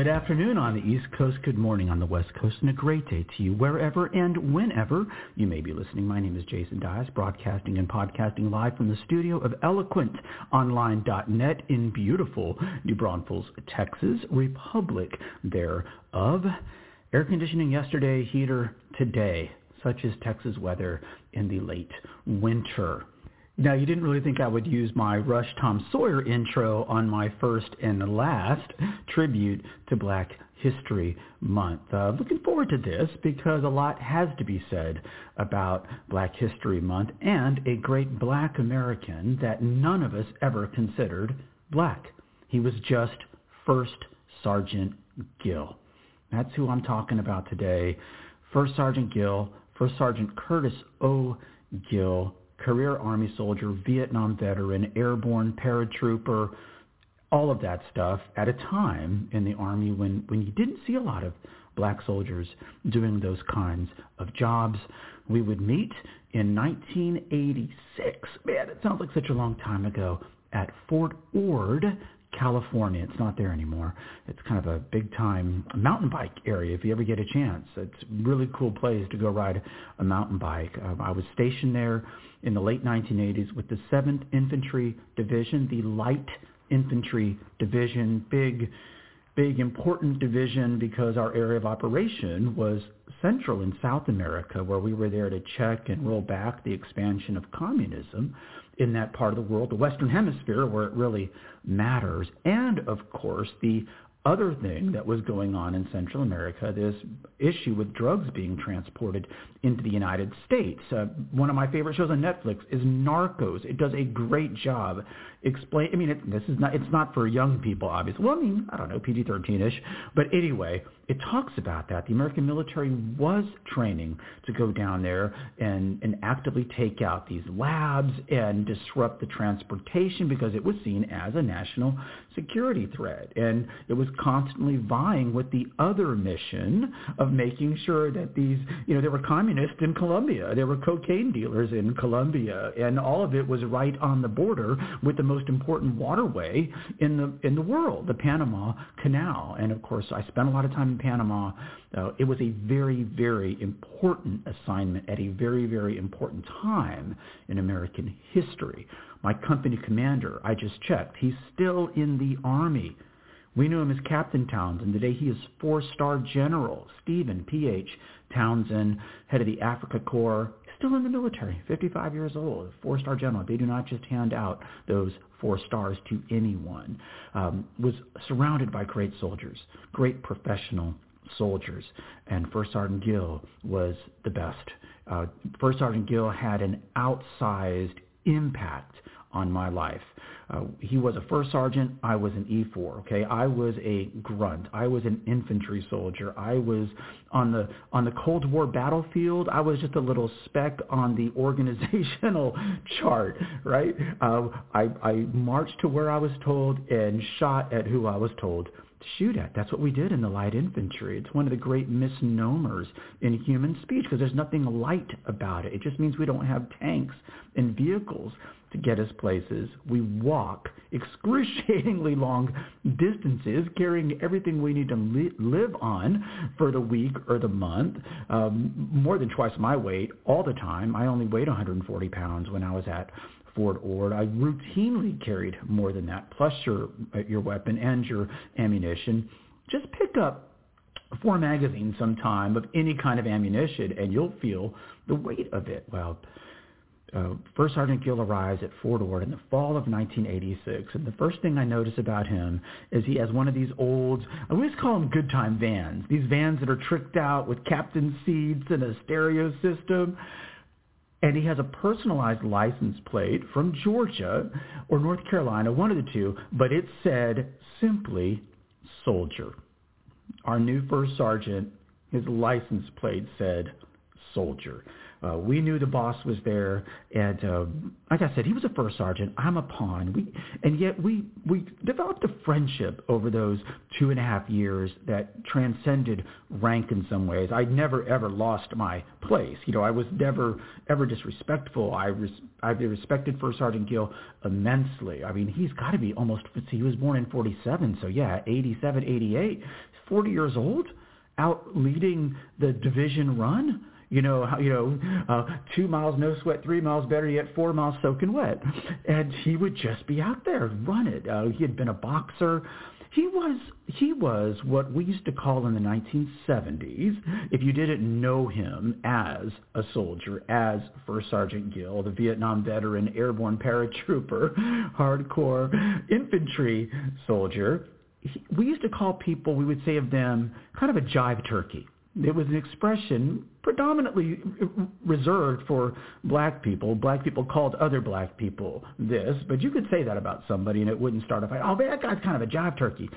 Good afternoon on the East Coast. Good morning on the West Coast. And a great day to you wherever and whenever you may be listening. My name is Jason Dias, broadcasting and podcasting live from the studio of eloquentonline.net in beautiful New Braunfels, Texas, Republic thereof. Air conditioning yesterday, heater today. Such is Texas weather in the late winter. Now, you didn't really think I would use my Rush Tom Sawyer intro on my first and last tribute to Black History Month. Uh, looking forward to this because a lot has to be said about Black History Month and a great black American that none of us ever considered black. He was just First Sergeant Gill. That's who I'm talking about today. First Sergeant Gill, First Sergeant Curtis O. Gill, career Army soldier, Vietnam veteran, airborne paratrooper, all of that stuff at a time in the Army when, when you didn't see a lot of black soldiers doing those kinds of jobs. We would meet in 1986. Man, it sounds like such a long time ago at Fort Ord, California. It's not there anymore. It's kind of a big time mountain bike area if you ever get a chance. It's a really cool place to go ride a mountain bike. Uh, I was stationed there in the late 1980s with the 7th Infantry Division, the Light Infantry Division, big, big important division because our area of operation was Central and South America, where we were there to check and roll back the expansion of communism in that part of the world, the Western Hemisphere, where it really matters, and of course the other thing that was going on in Central America, this issue with drugs being transported into the United States. Uh, one of my favorite shows on Netflix is Narcos. It does a great job explain. I mean, it, this is not. It's not for young people, obviously. Well, I mean, I don't know, PG-13ish. But anyway, it talks about that. The American military was training to go down there and, and actively take out these labs and disrupt the transportation because it was seen as a national security threat. And it was constantly vying with the other mission of making sure that these, you know, there were communists in Colombia, there were cocaine dealers in Colombia, and all of it was right on the border with the most important waterway in the in the world, the Panama Canal. And of course, I spent a lot of time Panama. Uh, it was a very, very important assignment at a very, very important time in American history. My company commander, I just checked, he's still in the Army. We knew him as Captain Townsend. Today he is four-star general. Stephen P.H. Townsend, head of the Africa Corps, still in the military, 55 years old, four-star general. They do not just hand out those four stars to anyone. Um, was surrounded by great soldiers, great professional soldiers, and First Sergeant Gill was the best. Uh, First Sergeant Gill had an outsized impact on my life. Uh, he was a first sergeant. I was an E4. Okay, I was a grunt. I was an infantry soldier. I was on the on the Cold War battlefield. I was just a little speck on the organizational chart. Right. Uh, I I marched to where I was told and shot at who I was told to shoot at. That's what we did in the light infantry. It's one of the great misnomers in human speech because there's nothing light about it. It just means we don't have tanks and vehicles to get us places. We walk excruciatingly long distances, carrying everything we need to li- live on for the week or the month, um, more than twice my weight all the time. I only weighed 140 pounds when I was at Fort Ord. I routinely carried more than that, plus your your weapon and your ammunition. Just pick up four magazines sometime of any kind of ammunition, and you'll feel the weight of it. Well, uh, First Sergeant Gill arrives at Fort Ord in the fall of 1986, and the first thing I notice about him is he has one of these old, I always call them good time vans, these vans that are tricked out with captain seats and a stereo system. And he has a personalized license plate from Georgia or North Carolina, one of the two, but it said simply soldier. Our new first sergeant, his license plate said soldier. Uh, we knew the boss was there, and uh, like I said, he was a first sergeant. I'm a pawn. We, and yet we we developed a friendship over those two and a half years that transcended rank in some ways. I never ever lost my place. You know, I was never ever disrespectful. I res, I respected First Sergeant Gill immensely. I mean, he's got to be almost. See. He was born in '47, so yeah, 87, 88, 40 years old, out leading the division run you know, you know, uh, two miles no sweat, three miles better yet, four miles soaking wet, and he would just be out there run it. Uh, he had been a boxer. He was he was what we used to call in the 1970s, if you didn't know him as a soldier, as First Sergeant Gill, the Vietnam veteran, airborne paratrooper, hardcore infantry soldier. He, we used to call people, we would say of them, kind of a jive turkey. It was an expression predominantly reserved for black people. Black people called other black people this, but you could say that about somebody and it wouldn't start a fight. Oh, that guy's kind of a jive turkey.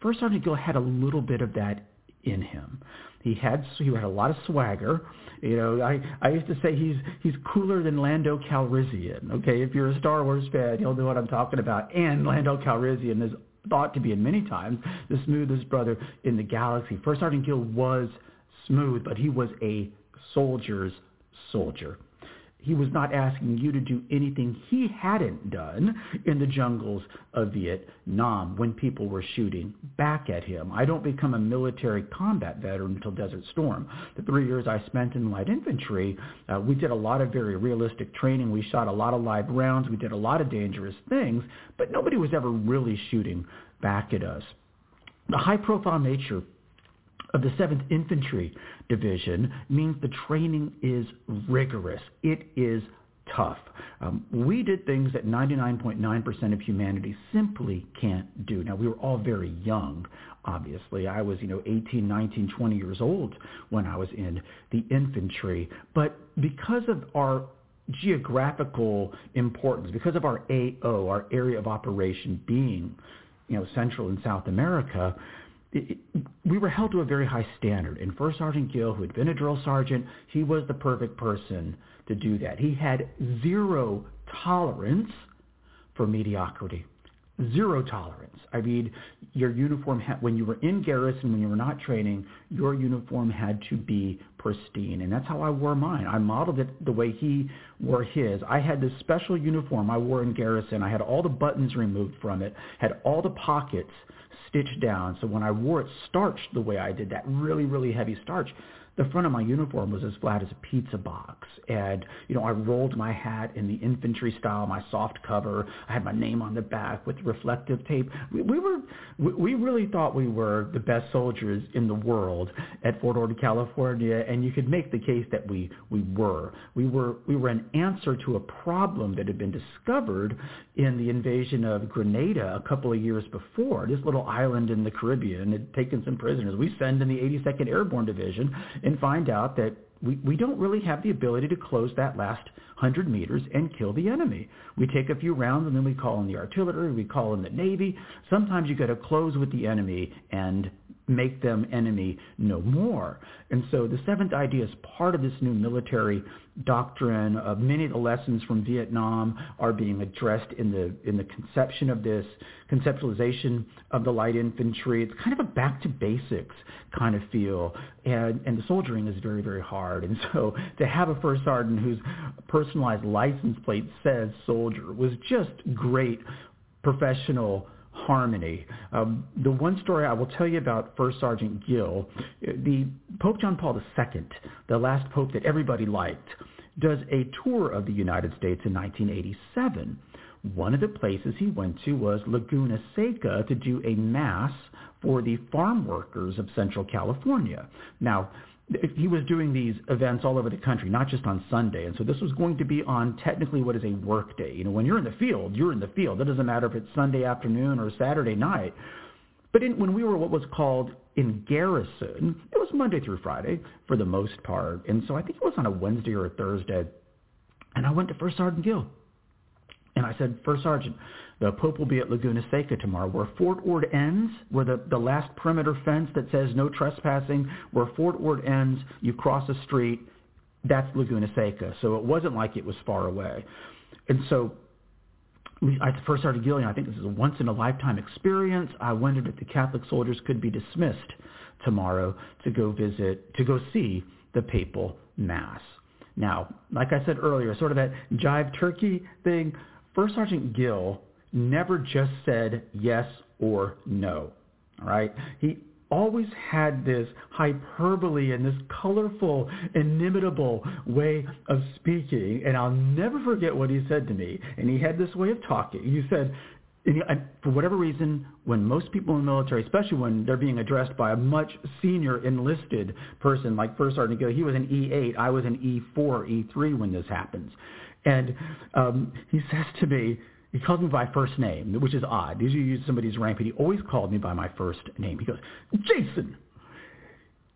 First Sergeant Gill had a little bit of that in him. He had he had a lot of swagger. You know, I I used to say he's he's cooler than Lando Calrissian. Okay, if you're a Star Wars fan, you'll know what I'm talking about. And Lando Calrissian is thought to be in many times the smoothest brother in the galaxy. First Sergeant Gill was smooth, but he was a soldier's soldier. He was not asking you to do anything he hadn't done in the jungles of Vietnam when people were shooting back at him. I don't become a military combat veteran until Desert Storm. The three years I spent in light infantry, uh, we did a lot of very realistic training. We shot a lot of live rounds. We did a lot of dangerous things, but nobody was ever really shooting back at us. The high-profile nature of the 7th Infantry Division means the training is rigorous. It is tough. Um, we did things that 99.9% of humanity simply can't do. Now, we were all very young, obviously. I was, you know, 18, 19, 20 years old when I was in the infantry. But because of our geographical importance, because of our AO, our area of operation being, you know, Central and South America, it, we were held to a very high standard. And First Sergeant Gill, who had been a drill sergeant, he was the perfect person to do that. He had zero tolerance for mediocrity. Zero tolerance. I mean, your uniform, had, when you were in garrison, when you were not training, your uniform had to be pristine. And that's how I wore mine. I modeled it the way he wore his. I had this special uniform I wore in garrison. I had all the buttons removed from it, had all the pockets stitched down. So when I wore it starched the way I did, that really, really heavy starch, the front of my uniform was as flat as a pizza box. And, you know, I rolled my hat in the infantry style, my soft cover. I had my name on the back with reflective tape. We, we were, we really thought we were the best soldiers in the world at Fort Ord, California. And you could make the case that we, we were. We were, we were an answer to a problem that had been discovered in the invasion of Grenada a couple of years before. This little island in the Caribbean had taken some prisoners. We send in the 82nd Airborne Division and find out that we, we don't really have the ability to close that last 100 meters and kill the enemy. We take a few rounds and then we call in the artillery, we call in the Navy. Sometimes you got to close with the enemy and make them enemy no more. And so the seventh ID is part of this new military doctrine. Uh, many of the lessons from Vietnam are being addressed in the in the conception of this conceptualization of the light infantry. It's kind of a back to basics kind of feel, and and the soldiering is very very hard. And so to have a first sergeant whose personalized license plate says soldier was just great professional harmony. Um, the one story I will tell you about First Sergeant Gill, the Pope John Paul II, the last pope that everybody liked, does a tour of the United States in 1987. One of the places he went to was Laguna Seca to do a mass for the farm workers of Central California. Now, he was doing these events all over the country, not just on Sunday. And so this was going to be on technically what is a work day. You know, when you're in the field, you're in the field. It doesn't matter if it's Sunday afternoon or Saturday night. But in, when we were what was called in garrison, it was Monday through Friday for the most part. And so I think it was on a Wednesday or a Thursday. And I went to First Sergeant Gill. And I said, First Sergeant, the Pope will be at Laguna Seca tomorrow, where Fort Ord ends, where the, the last perimeter fence that says no trespassing, where Fort Ord ends, you cross a street, that's Laguna Seca. So it wasn't like it was far away. And so I first started Gilead. I think this is a once in a lifetime experience. I wondered if the Catholic soldiers could be dismissed tomorrow to go visit, to go see the papal mass. Now, like I said earlier, sort of that jive turkey thing, First Sergeant Gill never just said yes or no. All right? He always had this hyperbole and this colorful, inimitable way of speaking. And I'll never forget what he said to me. And he had this way of talking. He said, for whatever reason, when most people in the military, especially when they're being addressed by a much senior enlisted person like First Sergeant Gill, he was an E8, I was an E4, E3 when this happens. And um, he says to me, he calls me by first name, which is odd. Usually you use somebody's rank, but he always called me by my first name. He goes, Jason,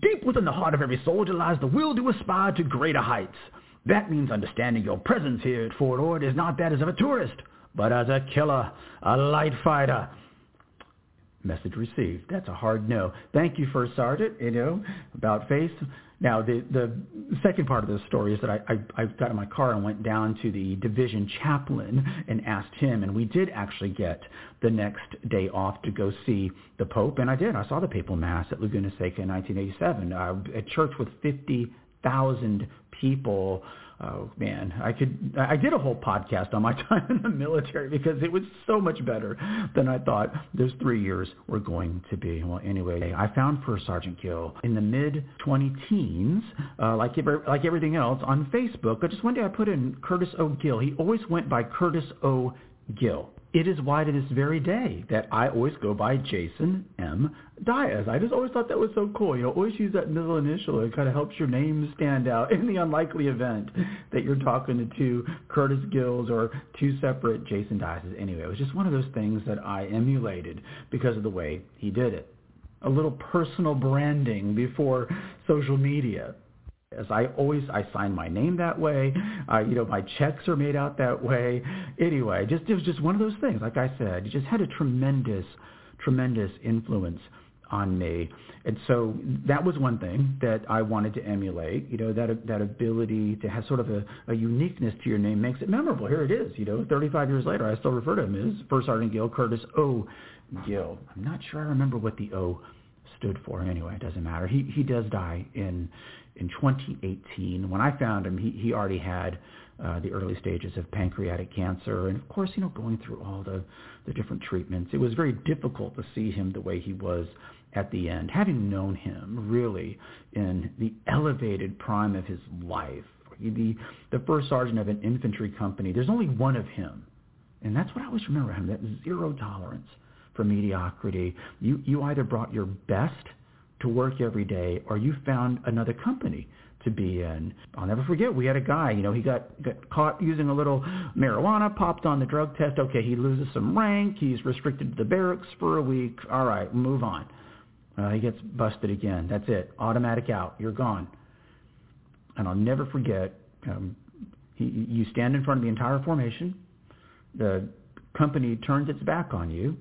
deep within the heart of every soldier lies the will to aspire to greater heights. That means understanding your presence here at Fort Ord is not that as of a tourist, but as a killer, a light fighter. Message received. That's a hard no. Thank you, First Sergeant. You know, about face. Now, the, the second part of the story is that I, I, I got in my car and went down to the division chaplain and asked him, and we did actually get the next day off to go see the Pope, and I did. I saw the papal mass at Laguna Seca in 1987, uh, a church with 50,000 people oh man, I could I did a whole podcast on my time in the military because it was so much better than I thought those three years were going to be. Well, anyway, I found First Sergeant Gill in the mid 20 teens, uh, like like everything else on Facebook. But just one day I put in Curtis O. Gill. He always went by Curtis O. Gill it is why to this very day that I always go by Jason M. Diaz. I just always thought that was so cool. You know, always use that middle initial. It kind of helps your name stand out in the unlikely event that you're talking to two Curtis Gills or two separate Jason Diazes. Anyway, it was just one of those things that I emulated because of the way he did it. A little personal branding before social media as I always I sign my name that way. Uh, you know, my checks are made out that way. Anyway, just it was just one of those things. Like I said, it just had a tremendous, tremendous influence on me. And so that was one thing that I wanted to emulate. You know, that that ability to have sort of a, a uniqueness to your name makes it memorable. Here it is. You know, 35 years later, I still refer to him as First Sergeant Gill Curtis O. Gill. I'm not sure I remember what the O stood for. Anyway, it doesn't matter. He he does die in in 2018. When I found him, he, he already had uh, the early stages of pancreatic cancer. And of course, you know, going through all the, the different treatments, it was very difficult to see him the way he was at the end. Having known him really in the elevated prime of his life, the, the first sergeant of an infantry company, there's only one of him. And that's what I always remember him, that zero tolerance for mediocrity. You, you either brought your best to work every day or you found another company to be in. I'll never forget, we had a guy, you know, he got, got caught using a little marijuana, popped on the drug test. Okay, he loses some rank. He's restricted to the barracks for a week. All right, move on. Uh, he gets busted again. That's it. Automatic out. You're gone. And I'll never forget, um, he, you stand in front of the entire formation. The company turns its back on you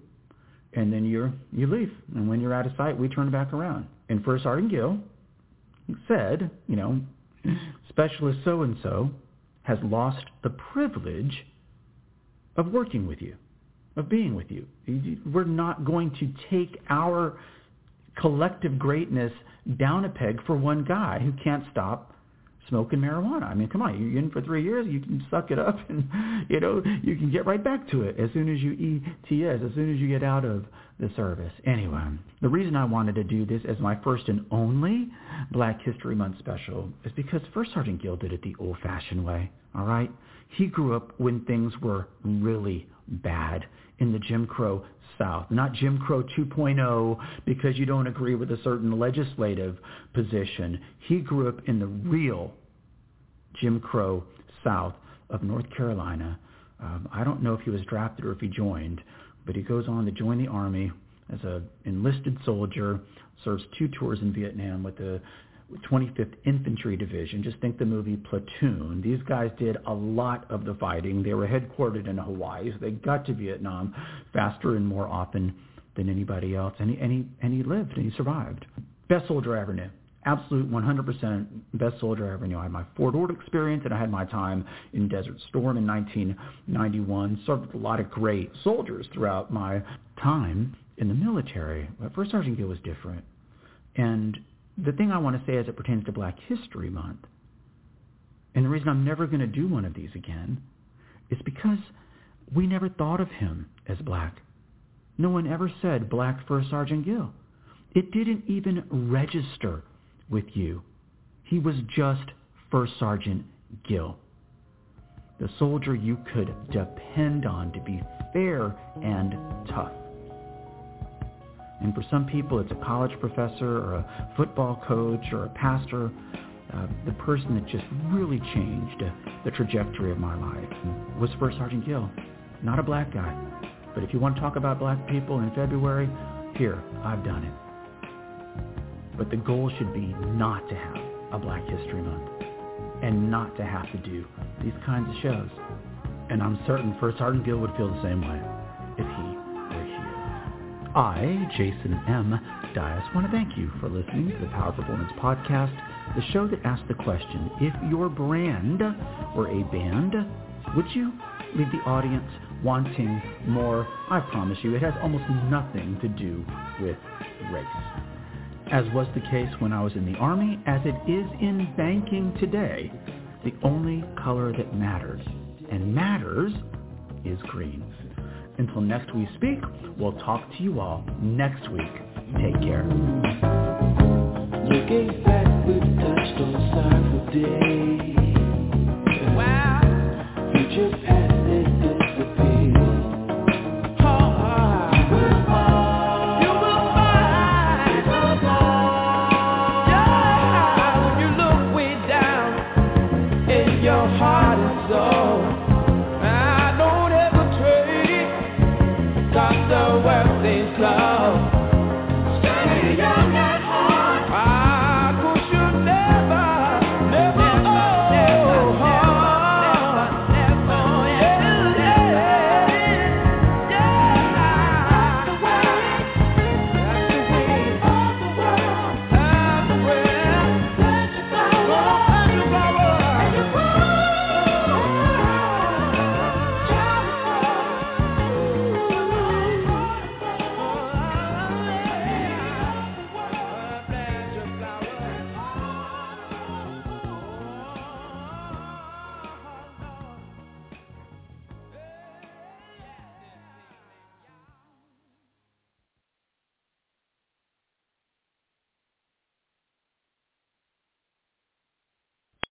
and then you you leave. And when you're out of sight, we turn back around. And First Sergeant Gill said, you know, Specialist so-and-so has lost the privilege of working with you, of being with you. We're not going to take our collective greatness down a peg for one guy who can't stop smoking marijuana. I mean, come on, you're in for three years, you can suck it up and, you know, you can get right back to it as soon as you ETS, as soon as you get out of the service. Anyway, the reason I wanted to do this as my first and only Black History Month special is because First Sergeant Gill did it the old-fashioned way, all right? He grew up when things were really bad in the Jim Crow South, not Jim Crow 2.0 because you don't agree with a certain legislative position. He grew up in the real Jim Crow South of North Carolina. Um, I don't know if he was drafted or if he joined, but he goes on to join the Army as an enlisted soldier, serves two tours in Vietnam with the 25th Infantry Division. Just think the movie Platoon. These guys did a lot of the fighting. They were headquartered in Hawaii, so they got to Vietnam faster and more often than anybody else. And he, and he, and he lived and he survived. Best soldier I ever knew. absolute 100% best soldier I ever knew. I had my Fort Ord experience, and I had my time in Desert Storm in 1991. Served with a lot of great soldiers throughout my time in the military. But First Sergeant Gill was different. And the thing I want to say as it pertains to Black History Month, and the reason I'm never going to do one of these again, is because we never thought of him as black. No one ever said Black First Sergeant Gill. It didn't even register with you. He was just First Sergeant Gill, the soldier you could depend on to be fair and tough. And for some people, it's a college professor or a football coach or a pastor, uh, the person that just really changed the trajectory of my life was First Sergeant Gill. Not a black guy. But if you want to talk about black people in February, here, I've done it. But the goal should be not to have a Black History Month and not to have to do these kinds of shows. And I'm certain First Sergeant Gill would feel the same way if he. I, Jason M. Dias, want to thank you for listening to the Power Performance Podcast, the show that asks the question, if your brand were a band, would you leave the audience wanting more? I promise you, it has almost nothing to do with race as was the case when I was in the Army, as it is in banking today. The only color that matters, and matters, is green. Until next we speak, we'll talk to you all next week. Take care. Looking back, we've touched on Wow. Future past.